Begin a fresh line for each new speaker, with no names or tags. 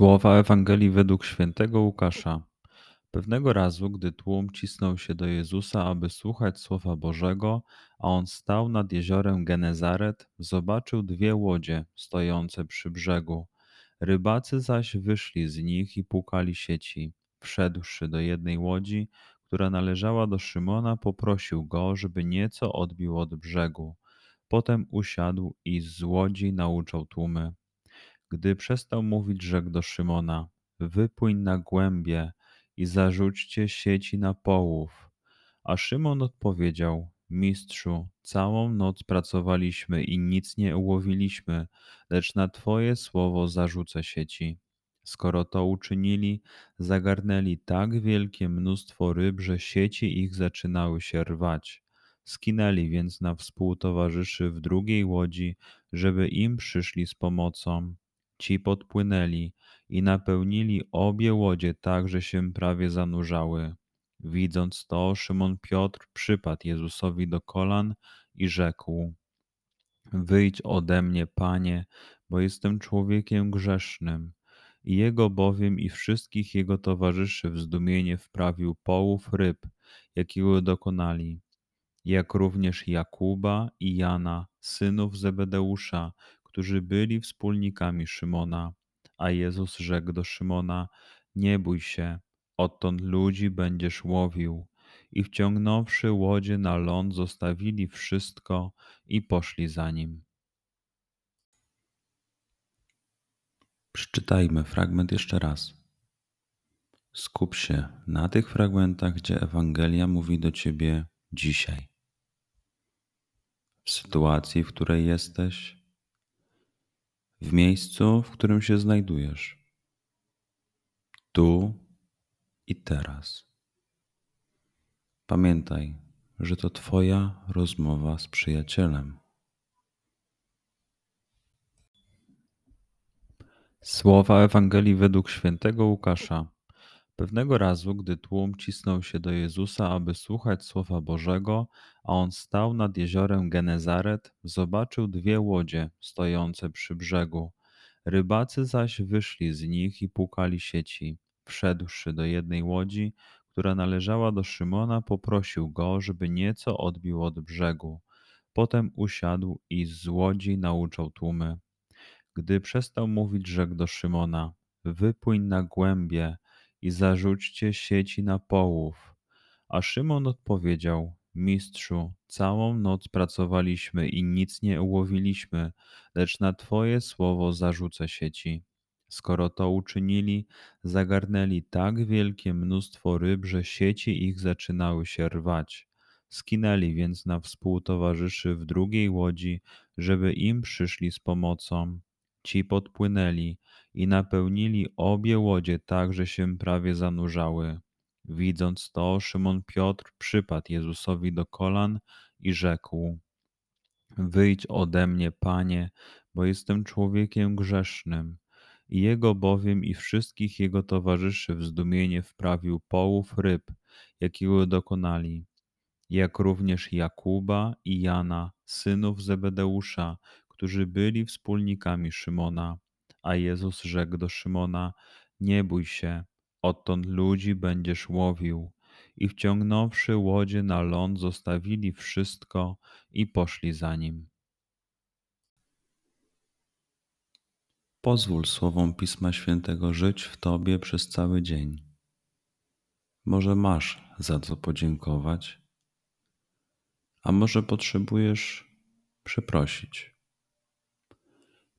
Słowa Ewangelii według świętego Łukasza. Pewnego razu, gdy tłum cisnął się do Jezusa, aby słuchać słowa Bożego, a on stał nad jeziorem Genezaret, zobaczył dwie łodzie stojące przy brzegu. Rybacy zaś wyszli z nich i płukali sieci. Wszedłszy do jednej łodzi, która należała do Szymona, poprosił go, żeby nieco odbił od brzegu. Potem usiadł i z łodzi nauczał tłumy. Gdy przestał mówić, rzekł do Szymona: Wypłyń na głębie i zarzućcie sieci na połów. A Szymon odpowiedział: Mistrzu, całą noc pracowaliśmy i nic nie ułowiliśmy, lecz na Twoje słowo zarzucę sieci. Skoro to uczynili, zagarnęli tak wielkie mnóstwo ryb, że sieci ich zaczynały się rwać. Skinęli więc na współtowarzyszy w drugiej łodzi, żeby im przyszli z pomocą. Ci podpłynęli i napełnili obie łodzie tak, że się prawie zanurzały. Widząc to, Szymon Piotr przypadł Jezusowi do kolan i rzekł: Wyjdź ode mnie, panie, bo jestem człowiekiem grzesznym. I jego bowiem i wszystkich jego towarzyszy w zdumienie wprawił połów ryb, jakiego dokonali, jak również Jakuba i Jana, synów Zebedeusza, którzy byli wspólnikami Szymona. A Jezus rzekł do Szymona: Nie bój się, odtąd ludzi będziesz łowił. I wciągnąwszy łodzie na ląd, zostawili wszystko i poszli za nim. Przeczytajmy fragment jeszcze raz. Skup się na tych fragmentach, gdzie Ewangelia mówi do ciebie dzisiaj. W sytuacji, w której jesteś, w miejscu, w którym się znajdujesz. Tu i teraz. Pamiętaj, że to Twoja rozmowa z przyjacielem. Słowa Ewangelii według świętego Łukasza. Pewnego razu, gdy tłum cisnął się do Jezusa, aby słuchać słowa Bożego, a on stał nad jeziorem Genezaret, zobaczył dwie łodzie stojące przy brzegu. Rybacy zaś wyszli z nich i płukali sieci. Wszedłszy do jednej łodzi, która należała do Szymona, poprosił go, żeby nieco odbił od brzegu. Potem usiadł i z łodzi nauczał tłumy. Gdy przestał mówić, rzekł do Szymona: Wypłyń na głębie i zarzućcie sieci na połów. A Szymon odpowiedział: Mistrzu, całą noc pracowaliśmy i nic nie ułowiliśmy, lecz na Twoje słowo zarzucę sieci. Skoro to uczynili, zagarnęli tak wielkie mnóstwo ryb, że sieci ich zaczynały się rwać. Skinęli więc na współtowarzyszy w drugiej łodzi, żeby im przyszli z pomocą. Ci podpłynęli i napełnili obie łodzie tak, że się prawie zanurzały. Widząc to, Szymon Piotr przypadł Jezusowi do kolan i rzekł: Wyjdź ode mnie, panie, bo jestem człowiekiem grzesznym. Jego bowiem i wszystkich jego towarzyszy w zdumienie wprawił połów ryb, jakiego dokonali, jak również Jakuba i Jana, synów Zebedeusza, którzy byli wspólnikami Szymona. A Jezus rzekł do Szymona: Nie bój się, odtąd ludzi będziesz łowił. I wciągnąwszy łodzie na ląd, zostawili wszystko i poszli za nim. Pozwól słowom Pisma Świętego żyć w Tobie przez cały dzień. Może masz za co podziękować, a może potrzebujesz przeprosić.